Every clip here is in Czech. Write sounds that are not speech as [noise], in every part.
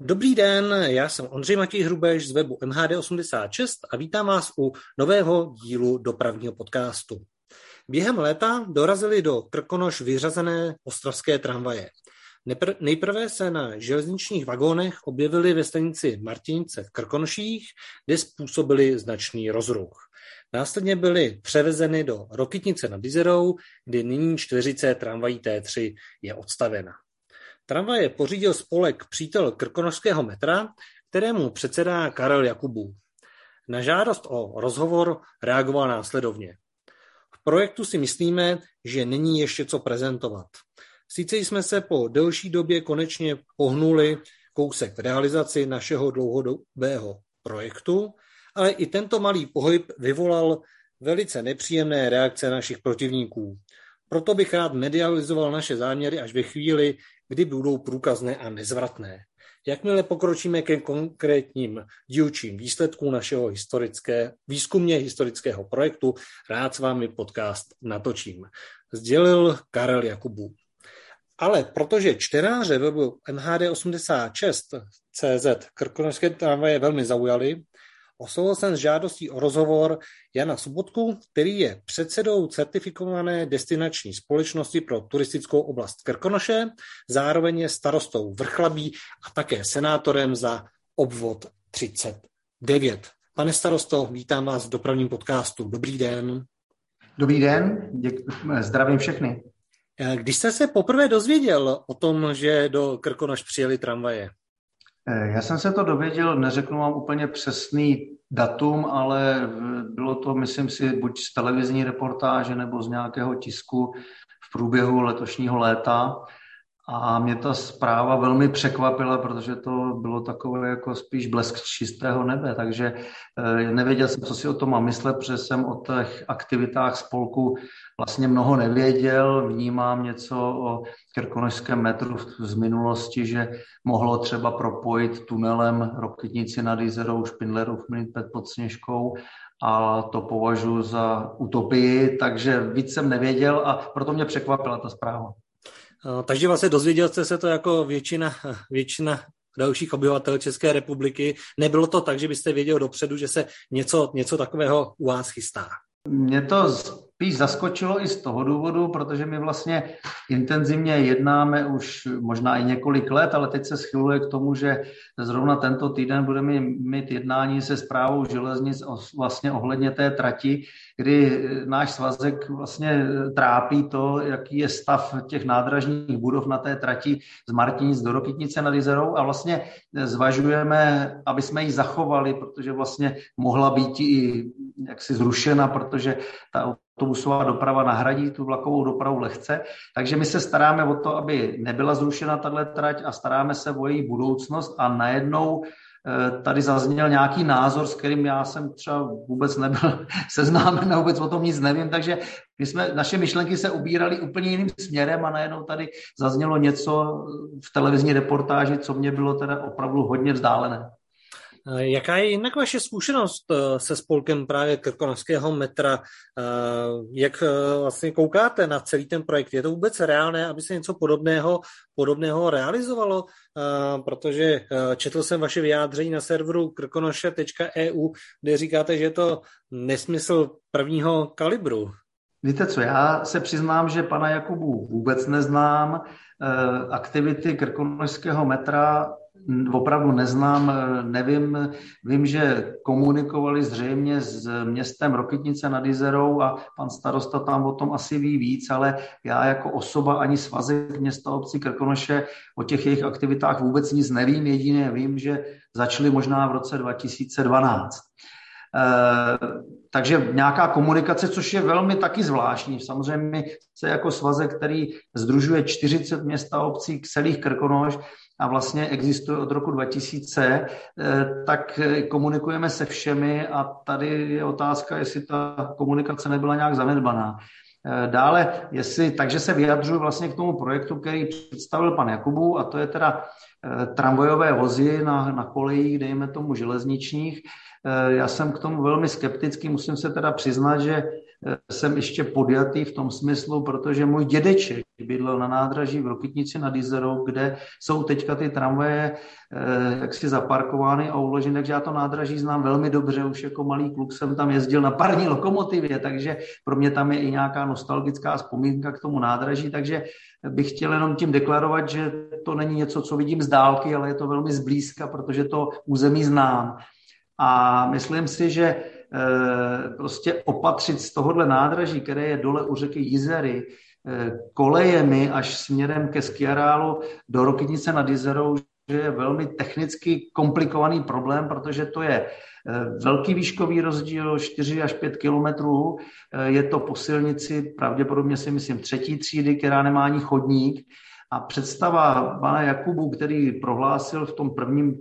Dobrý den, já jsem Ondřej Matěj Hrubeš z webu MHD86 a vítám vás u nového dílu dopravního podcastu. Během léta dorazily do Krkonoš vyřazené ostravské tramvaje. Nejprve se na železničních vagónech objevily ve stanici Martinice v Krkonoších, kde způsobili značný rozruch. Následně byly převezeny do Rokytnice nad Izerou, kde nyní čtveřice tramvají T3 je odstavena. Tramvaje pořídil spolek Přítel krkonošského metra, kterému předsedá Karel Jakubů. Na žádost o rozhovor reagoval následovně. V projektu si myslíme, že není ještě co prezentovat. Sice jsme se po delší době konečně pohnuli kousek v realizaci našeho dlouhodobého projektu, ale i tento malý pohyb vyvolal velice nepříjemné reakce našich protivníků. Proto bych rád medializoval naše záměry až ve chvíli, kdy budou průkazné a nezvratné. Jakmile pokročíme ke konkrétním dílčím výsledkům našeho historické, výzkumně historického projektu, rád s vámi podcast natočím. Sdělil Karel Jakubů. Ale protože čtenáře webu MHD86 CZ krkonožské tramvaje velmi zaujaly, Oslovil jsem s žádostí o rozhovor Jana Sobotku, který je předsedou certifikované destinační společnosti pro turistickou oblast Krkonoše, zároveň je starostou Vrchlabí a také senátorem za obvod 39. Pane starosto, vítám vás v dopravním podcastu. Dobrý den. Dobrý den, děk- zdravím všechny. Když jste se poprvé dozvěděl o tom, že do Krkonoš přijeli tramvaje? Eh, já jsem se to dověděl, neřeknu vám úplně přesný datum, ale bylo to, myslím si, buď z televizní reportáže nebo z nějakého tisku v průběhu letošního léta. A mě ta zpráva velmi překvapila, protože to bylo takové jako spíš blesk čistého nebe, takže eh, nevěděl jsem, co si o tom mám myslet, protože jsem o těch aktivitách spolku vlastně mnoho nevěděl, vnímám něco o Krkonožském metru z minulosti, že mohlo třeba propojit tunelem Rokitnici nad Jizerou, Špindlerův mlyn pod Sněžkou a to považuji za utopii, takže víc jsem nevěděl a proto mě překvapila ta zpráva. Takže vlastně dozvěděl jste se to jako většina, [laughs] většina dalších obyvatel České republiky. Nebylo to tak, že byste věděl dopředu, že se něco, něco takového u vás chystá? Mě to spíš zaskočilo i z toho důvodu, protože my vlastně intenzivně jednáme už možná i několik let, ale teď se schyluje k tomu, že zrovna tento týden budeme mít jednání se zprávou železnic vlastně ohledně té trati, kdy náš svazek vlastně trápí to, jaký je stav těch nádražních budov na té trati z Martinic do Rokytnice nad Izerou a vlastně zvažujeme, aby jsme ji zachovali, protože vlastně mohla být i jaksi zrušena, protože ta autobusová doprava nahradí tu vlakovou dopravu lehce. Takže my se staráme o to, aby nebyla zrušena tahle trať a staráme se o její budoucnost a najednou eh, tady zazněl nějaký názor, s kterým já jsem třeba vůbec nebyl [laughs] seznámen, vůbec o tom nic nevím, takže my jsme, naše myšlenky se ubíraly úplně jiným směrem a najednou tady zaznělo něco v televizní reportáži, co mě bylo teda opravdu hodně vzdálené. Eh, jaká je jinak vaše zkušenost eh, se spolkem právě Krkonožského metra? Eh, jak vlastně koukáte na celý ten projekt? Je to vůbec reálné, aby se něco podobného, podobného realizovalo? Protože četl jsem vaše vyjádření na serveru krkonoše.eu, kde říkáte, že je to nesmysl prvního kalibru. Víte co, já se přiznám, že pana Jakubu vůbec neznám. Aktivity Krkonožského metra opravdu neznám, nevím, vím, že komunikovali zřejmě s městem Rokytnice nad Izerou a pan starosta tam o tom asi ví víc, ale já jako osoba ani svazek města obcí Krkonoše o těch jejich aktivitách vůbec nic nevím, jedině vím, že začaly možná v roce 2012. Eh, takže nějaká komunikace, což je velmi taky zvláštní. Samozřejmě se jako svazek, který združuje 40 měst a obcí celých Krkonoš, a vlastně existuje od roku 2000, eh, tak komunikujeme se všemi a tady je otázka, jestli ta komunikace nebyla nějak zanedbaná. Eh, dále, jestli, takže se vyjadřuji vlastně k tomu projektu, který představil pan Jakubu, a to je teda eh, tramvajové vozy na, na kolejích, dejme tomu železničních. Já jsem k tomu velmi skeptický, musím se teda přiznat, že jsem ještě podjatý v tom smyslu, protože můj dědeček bydlel na nádraží v Rokitnici nad Izerou, kde jsou teďka ty tramvaje eh, jaksi zaparkovány a uloženy, takže já to nádraží znám velmi dobře, už jako malý kluk jsem tam jezdil na parní lokomotivě, takže pro mě tam je i nějaká nostalgická vzpomínka k tomu nádraží, takže bych chtěl jenom tím deklarovat, že to není něco, co vidím z dálky, ale je to velmi zblízka, protože to území znám. A myslím si, že prostě opatřit z tohohle nádraží, které je dole u řeky Jizery, eh, kolejemi až směrem ke skiarálu do Rokytnice nad Jizerou, že je velmi technicky komplikovaný problém, protože to je eh, velký výškový rozdíl, 4 až 5 kilometrů. Je to po silnici, pravděpodobně si myslím, třetí třídy, která nemá ani chodník. A představa pana Jakubu, který prohlásil v tom prvním,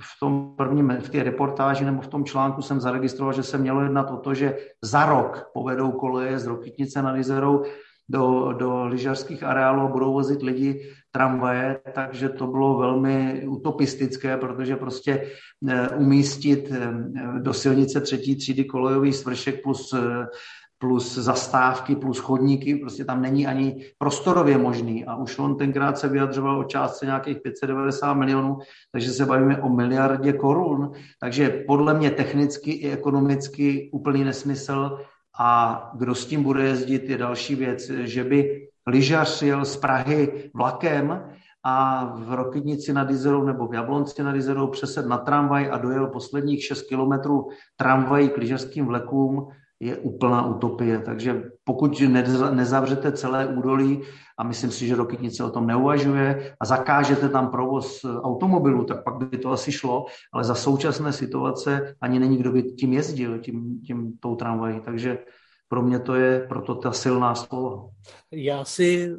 v tom prvním, v té reportáži nebo v tom článku jsem zaregistroval, že se mělo jednat o to, že za rok povedou koleje z Rokytnice nad Izerou do, do lyžařských areálů a budou vozit lidi tramvaje, takže to bylo velmi utopistické, protože prostě eh, umístit eh, do silnice třetí třídy kolejový svršek plus eh, plus zastávky, plus chodníky, prostě tam není ani prostorově možný. A už on tenkrát se vyjadřoval o částce nějakých 590 milionů, takže se bavíme o miliardě korun. Takže podle mě technicky i ekonomicky úplný nesmysl. A kdo s tím bude jezdit, je další věc, že by lyžař jel z Prahy vlakem a v Rokytnici nad Izerou nebo v Jablonci nad Izerou přesed na tramvaj a dojel posledních 6 kilometrů tramvají k lyžařským vlekům, je úplná utopie. Takže pokud nezavřete celé údolí, a myslím si, že Rokytnice o tom neuvažuje, a zakážete tam provoz automobilů, tak pak by to asi šlo, ale za současné situace ani není, kdo by tím jezdil, tím, tím tou tramvají. Takže pro mě to je proto ta silná slova. Já si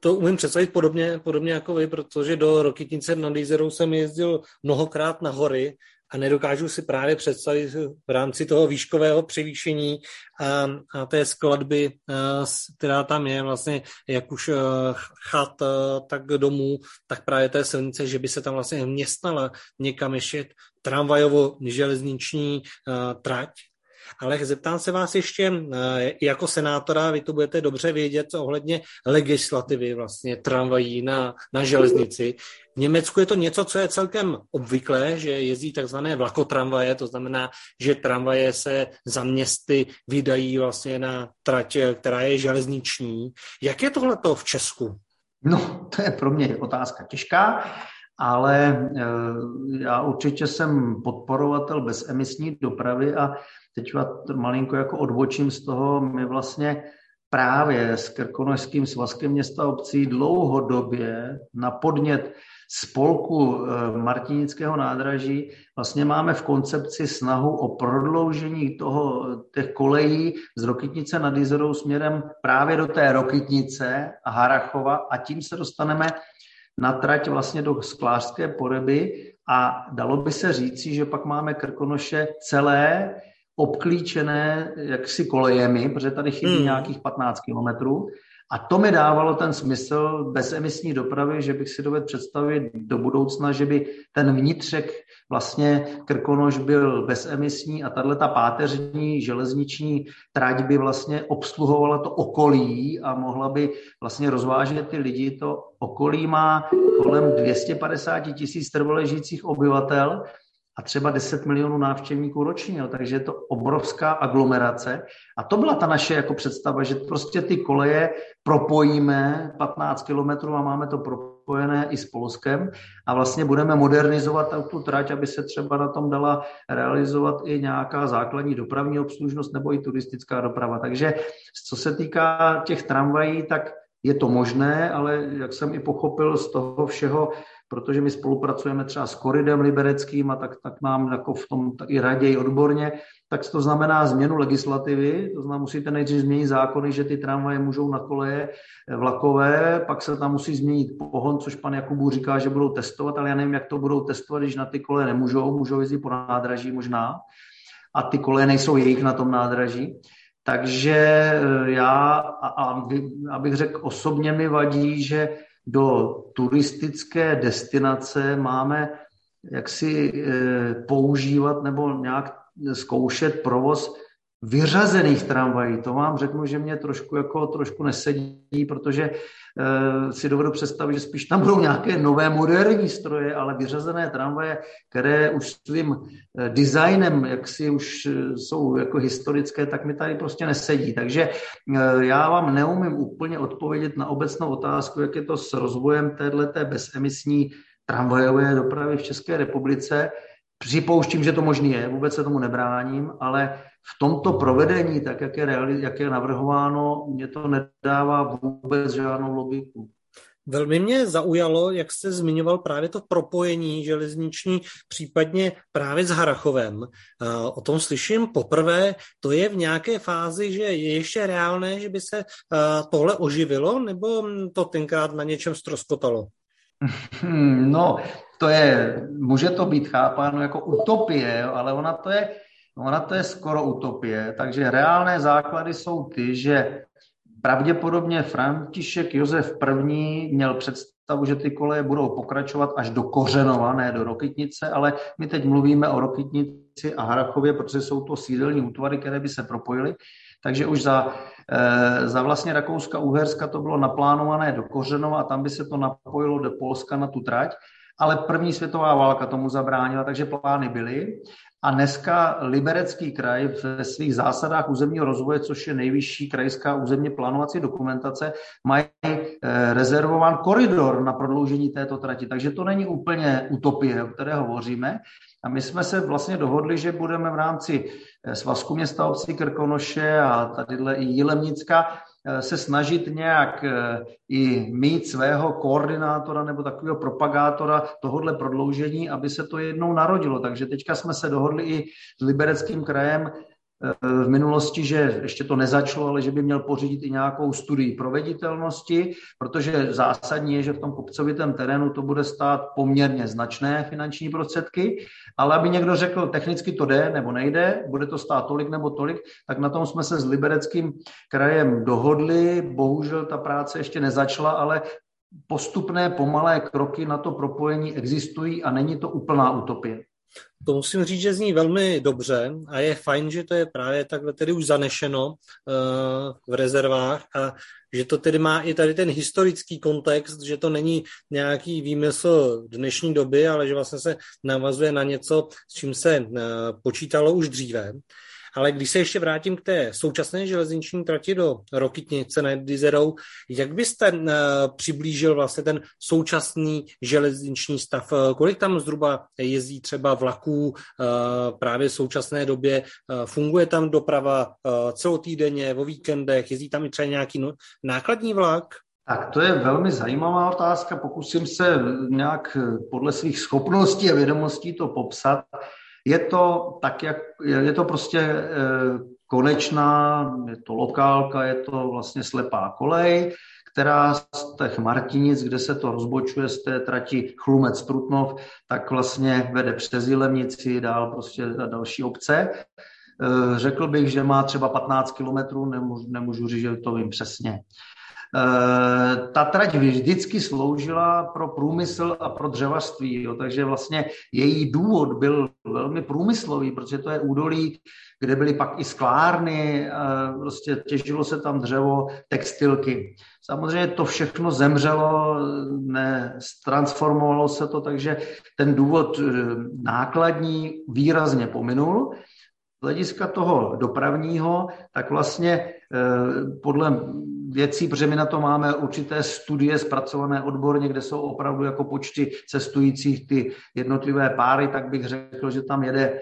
to umím představit podobně, podobně jako vy, protože do Rokytnice nad Jízerou jsem jezdil mnohokrát na hory a nedokážu si právě představit v rámci toho výškového převýšení a, a té skladby, která tam je vlastně jak už chat, tak domů, tak právě té silnice, že by se tam vlastně městnala někam ještě tramvajovo-železniční trať, ale zeptám se vás ještě eh, jako senátora, vy to budete dobře vědět ohledně legislativy vlastně tramvají na, na železnici. V Německu je to něco, co je celkem obvyklé, že jezdí takzvané vlakotramvaje, to znamená, že tramvaje se za městy vydají vlastně na trať, která je železniční. Jak je tohle v Česku? No, to je pro mě otázka těžká, ale eh, já určitě jsem podporovatel bezemisní dopravy a teď malinko jako odbočím z toho, my vlastně právě s Krkonožským svazkem města obcí dlouhodobě na podnět spolku eh, Martinického nádraží vlastně máme v koncepci snahu o prodloužení toho, těch kolejí z Rokytnice nad Jizerou směrem právě do té Rokytnice a Harachova a tím se dostaneme na trať vlastně do Sklářské poreby a dalo by se říci, že pak máme Krkonoše celé obklíčené jaksi kolejemi, protože tady chybí hmm. nějakých 15 kilometrů. A to mi dávalo ten smysl bezemisní dopravy, že bych si dovedl představit do budoucna, že by ten vnitřek vlastně Krkonoš byl bezemisní a tahle ta páteřní železniční trať by vlastně obsluhovala to okolí a mohla by vlastně rozvážet ty lidi. To okolí má kolem 250 tisíc trvaležících obyvatel a třeba 10 milionů návštěvníků ročně, jo, takže je to obrovská aglomerace. A to byla ta naše jako představa, že prostě ty koleje propojíme 15 kilometrů a máme to propojené i s Polskem a vlastně budeme modernizovat tu trať, aby se třeba na tom dala realizovat i nějaká základní dopravní obslužnost nebo i turistická doprava. Takže co se týká těch tramvají, tak je to možné, ale jak jsem i pochopil z toho všeho, protože my spolupracujeme třeba s Koridem Libereckým a tak, tak nám jako v tom i raději odborně, tak to znamená změnu legislativy, to znamená, musíte nejdřív změnit zákony, že ty tramvaje můžou na koleje vlakové, pak se tam musí změnit pohon, což pan Jakubu říká, že budou testovat, ale já nevím, jak to budou testovat, když na ty koleje nemůžou, můžou jezdit po nádraží možná, a ty koleje nejsou jejich na tom nádraží. Takže eh, já, abych řekl, osobně mi vadí, že do turistické destinace máme jak si eh, používat nebo nějak zkoušet provoz vyřazených tramvají, to vám řeknu, že mě trošku jako trošku nesedí, protože uh, si dovedu představit, že spíš tam budou nějaké nové moderní stroje, ale vyřazené tramvaje, které už svým uh, designem, jak si už uh, jsou jako historické, tak mi tady prostě nesedí. Takže uh, já vám neumím úplně odpovědět na obecnou otázku, jak je to s rozvojem této bezemisní tramvajové dopravy v České republice. Připouštím, že to možný je, vůbec se tomu nebráním, ale v tomto provedení, tak jak je, reali- jak je navrhováno, mě to nedává vůbec žádnou logiku. Velmi mě zaujalo, jak jste zmiňoval právě to propojení železniční, případně právě s Harachovem. O tom slyším poprvé. To je v nějaké fázi, že je ještě reálné, že by se tohle oživilo, nebo to tenkrát na něčem stroskotalo? [laughs] No, to je, může to být chápáno jako utopie, ale ona to je, ona to je skoro utopie, takže reálné základy jsou ty, že pravděpodobně František Josef I. měl představu, že ty koleje budou pokračovat až do Kořenova, ne do Rokytnice, ale my teď mluvíme o Rokytnici a Harachově, protože jsou to sídelní útvary, které by se propojily. Takže už za, e, za vlastně Rakouska Uherska to bylo naplánované do Kořenova a tam by se to napojilo do Polska na tu trať ale první světová válka tomu zabránila, takže plány byly. A dneska Liberecký kraj ve svých zásadách územního rozvoje, což je nejvyšší krajská územně plánovací dokumentace, mají eh, rezervován koridor na prodloužení této trati. Takže to není úplně utopie, o které hovoříme. A my jsme se vlastně dohodli, že budeme v rámci eh, Svazku města obcí Krkonoše a tadyhle i Jilemnicka Eh, se snažit nějak eh, i mít svého koordinátora nebo takového propagátora tohohle prodloužení, aby se to jednou narodilo. Takže teďka jsme se dohodli i s Libereckým krajem, v minulosti, že ještě to nezačalo, ale že by měl pořídit i nějakou studii proveditelnosti, protože zásadní je, že v tom kopcovitém terénu to bude stát poměrně značné finanční prostředky, ale aby někdo řekl, technicky to jde nebo nejde, bude to stát tolik nebo tolik, tak na tom jsme se s Libereckým krajem dohodli. Bohužel ta práce ještě nezačala, ale postupné pomalé kroky na to propojení existují a není to úplná utopie. To musím říct, že zní velmi dobře a je fajn, že to je právě takhle tedy už zanešeno uh, v rezervách a že to tedy má i tady ten historický kontext, že to není nějaký výmysl dnešní doby, ale že vlastně se navazuje na něco, s čím se uh, počítalo už dříve. Ale když se ještě vrátím k té současné železniční trati do Rokytnice nad Dizerou, jak byste uh, přiblížil vlastně ten současný železniční stav? Kolik tam zhruba jezdí třeba vlaků uh, právě v současné době? Funguje tam doprava celotýdenně, o víkendech? Jezdí tam i třeba nějaký no, nákladní vlak? Tak to je velmi zajímavá otázka. Pokusím se nějak podle svých schopností a vědomostí to popsat. Je to tak, jak je to prostě eh, konečná, je to lokálka, je to vlastně slepá kolej, která z těch Martinic, kde se to rozbočuje z té trati Chlumec Prutnov, tak vlastně vede přes Jilemnici, dál prostě na další obce. Eh, řekl bych, že má třeba 15 kilometrů, nemůžu, nemůžu říct, že to vím přesně. Eh, ta trať vždycky sloužila pro průmysl a pro dřevařství, jo, takže vlastně její důvod byl velmi průmyslový, protože to je údolí, kde byly pak i sklárny, prostě těžilo se tam dřevo, textilky. Samozřejmě to všechno zemřelo, ne, transformovalo se to, takže ten důvod eh, nákladní výrazně pominul. Z hlediska toho dopravního, tak vlastně eh, podle věcí, protože my na to máme určité studie zpracované odborně, kde jsou opravdu jako počty cestujících ty jednotlivé páry, tak bych řekl, že tam jede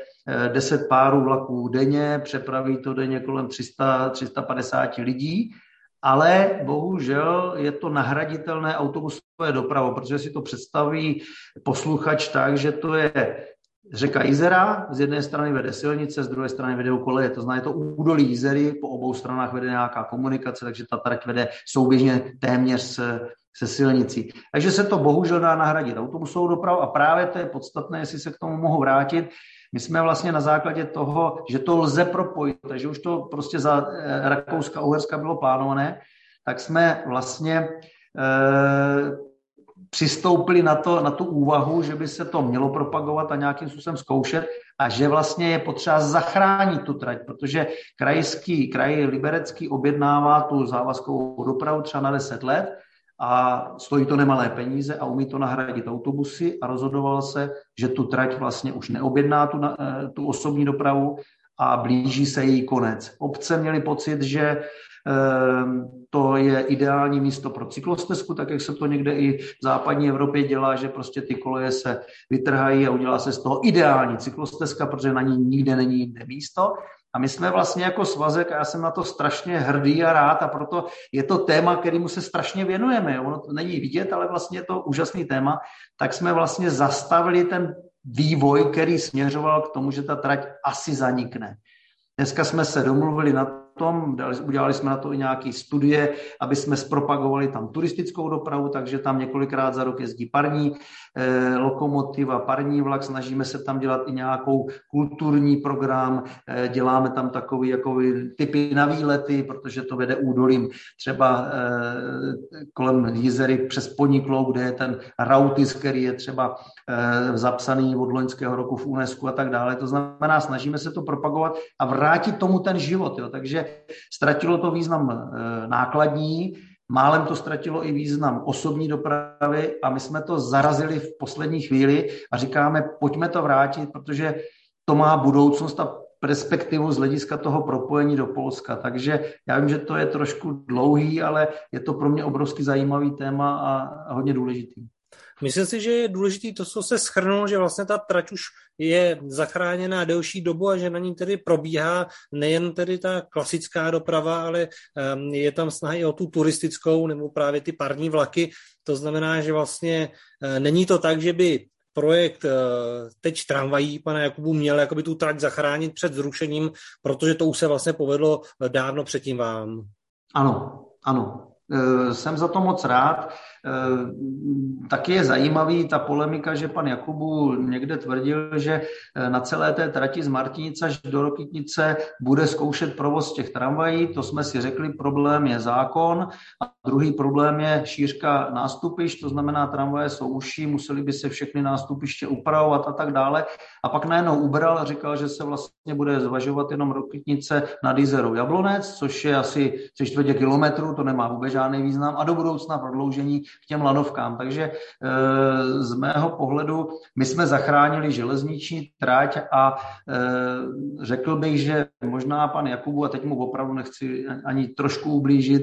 10 eh, párů vlaků denně, přepraví to denně kolem 300, 350 lidí, ale bohužel je to nahraditelné autobusové dopravo, protože si to představí posluchač tak, že to je Řeka Izera, z jedné strany vede silnice, z druhé strany vede koleje, to znamená, je to údolí Izery, po obou stranách vede nějaká komunikace, takže ta trať vede souběžně téměř se, se silnicí. Takže se to bohužel dá nahradit autobusovou dopravu a právě to je podstatné, jestli se k tomu mohu vrátit. My jsme vlastně na základě toho, že to lze propojit, takže už to prostě za eh, Rakouska, Uherska bylo plánované, tak jsme vlastně eh, přistoupili na, to, na tu úvahu, že by se to mělo propagovat a nějakým způsobem zkoušet a že vlastně je potřeba zachránit tu trať, protože krajský, kraj Liberecký objednává tu závazkovou dopravu třeba na 10 let a stojí to nemalé peníze a umí to nahradit autobusy a rozhodoval se, že tu trať vlastně už neobjedná tu, eh, tu osobní dopravu a blíží se její konec. Obce měly pocit, že to je ideální místo pro cyklostezku, tak jak se to někde i v západní Evropě dělá, že prostě ty koleje se vytrhají a udělá se z toho ideální cyklostezka, protože na ní nikde není jinde místo. A my jsme vlastně jako svazek, a já jsem na to strašně hrdý a rád a proto je to téma, kterému se strašně věnujeme. Ono to není vidět, ale vlastně je to úžasný téma. Tak jsme vlastně zastavili ten vývoj, který směřoval k tomu, že ta trať asi zanikne. Dneska jsme se domluvili na tom, udělali jsme na to i nějaké studie, aby jsme zpropagovali tam turistickou dopravu, takže tam několikrát za rok jezdí parní eh, lokomotiva, parní vlak, snažíme se tam dělat i nějakou kulturní program, eh, děláme tam takový jako typy na výlety, protože to vede údolím třeba eh, kolem Jizery přes Poniklou, kde je ten Rautis, který je třeba eh, zapsaný od loňského roku v UNESCO a tak dále. To znamená, snažíme se to propagovat a vrátit tomu ten život. Jo. Takže ztratilo to význam eh, nákladní, málem to ztratilo i význam osobní dopravy a my jsme to zarazili v poslední chvíli a říkáme, pojďme to vrátit, protože to má budoucnost a perspektivu z hlediska toho propojení do Polska. Takže já vím, že to je trošku dlouhý, ale je to pro mě obrovsky zajímavý téma a hodně důležitý. Myslím si, že je důležité to, co se schrnulo, že vlastně ta trať už je zachráněná delší dobu a že na ní tedy probíhá nejen tedy ta klasická doprava, ale ehm, je tam snaha i o tu turistickou nebo právě ty parní vlaky. To znamená, že vlastně e, není to tak, že by projekt e, teď tramvají pana Jakubu měl jakoby tu trať zachránit před zrušením, protože to už se vlastně povedlo dávno předtím vám. Ano, ano. Jsem za to moc rád. Eh, taky je zajímavý ta polemika, že pan Jakubu někde tvrdil, že eh, na celé té trati z Martinice až do Rokytnice bude zkoušet provoz těch tramvají. To jsme si řekli, problém je zákon a druhý problém je šířka nástupišť, to znamená tramvaje jsou uší, museli by se všechny nástupiště upravovat a tak dále. A pak najednou ubral a říkal, že se vlastně bude zvažovat jenom Rokytnice nad Izerou Jablonec, což je asi 3 čtvrtě kilometrů, to nemá vůbec žádný význam, a do budoucna prodloužení k těm lanovkám. Takže e, z mého pohledu my jsme zachránili železniční trať a e, řekl bych, že možná pan Jakubu, a teď mu opravdu nechci ani trošku ublížit,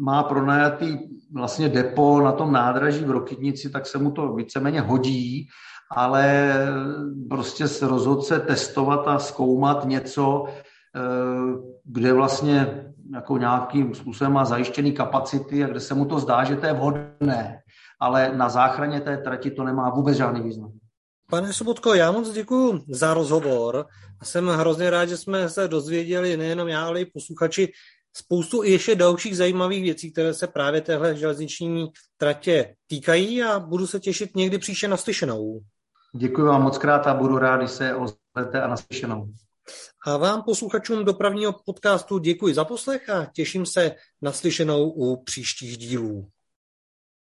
má pronajatý vlastně depo na tom nádraží v Rokytnici, tak se mu to víceméně hodí, ale prostě se rozhodl se testovat a zkoumat něco, e, kde vlastně jako nějakým způsobem má zajištěný kapacity a kde se mu to zdá, že to je vhodné. Ale na záchraně té trati to nemá vůbec žádný význam. Pane Sobotko, já moc děkuji za rozhovor a jsem hrozně rád, že jsme se dozvěděli nejenom já, ale i posluchači spoustu ještě dalších zajímavých věcí, které se právě téhle železniční tratě týkají a budu se těšit někdy příště naslyšenou. Děkuji vám moc krát a budu rád, když se ozvete a naslyšenou. A vám, posluchačům dopravního podcastu, děkuji za poslech a těším se na slyšenou u příštích dílů.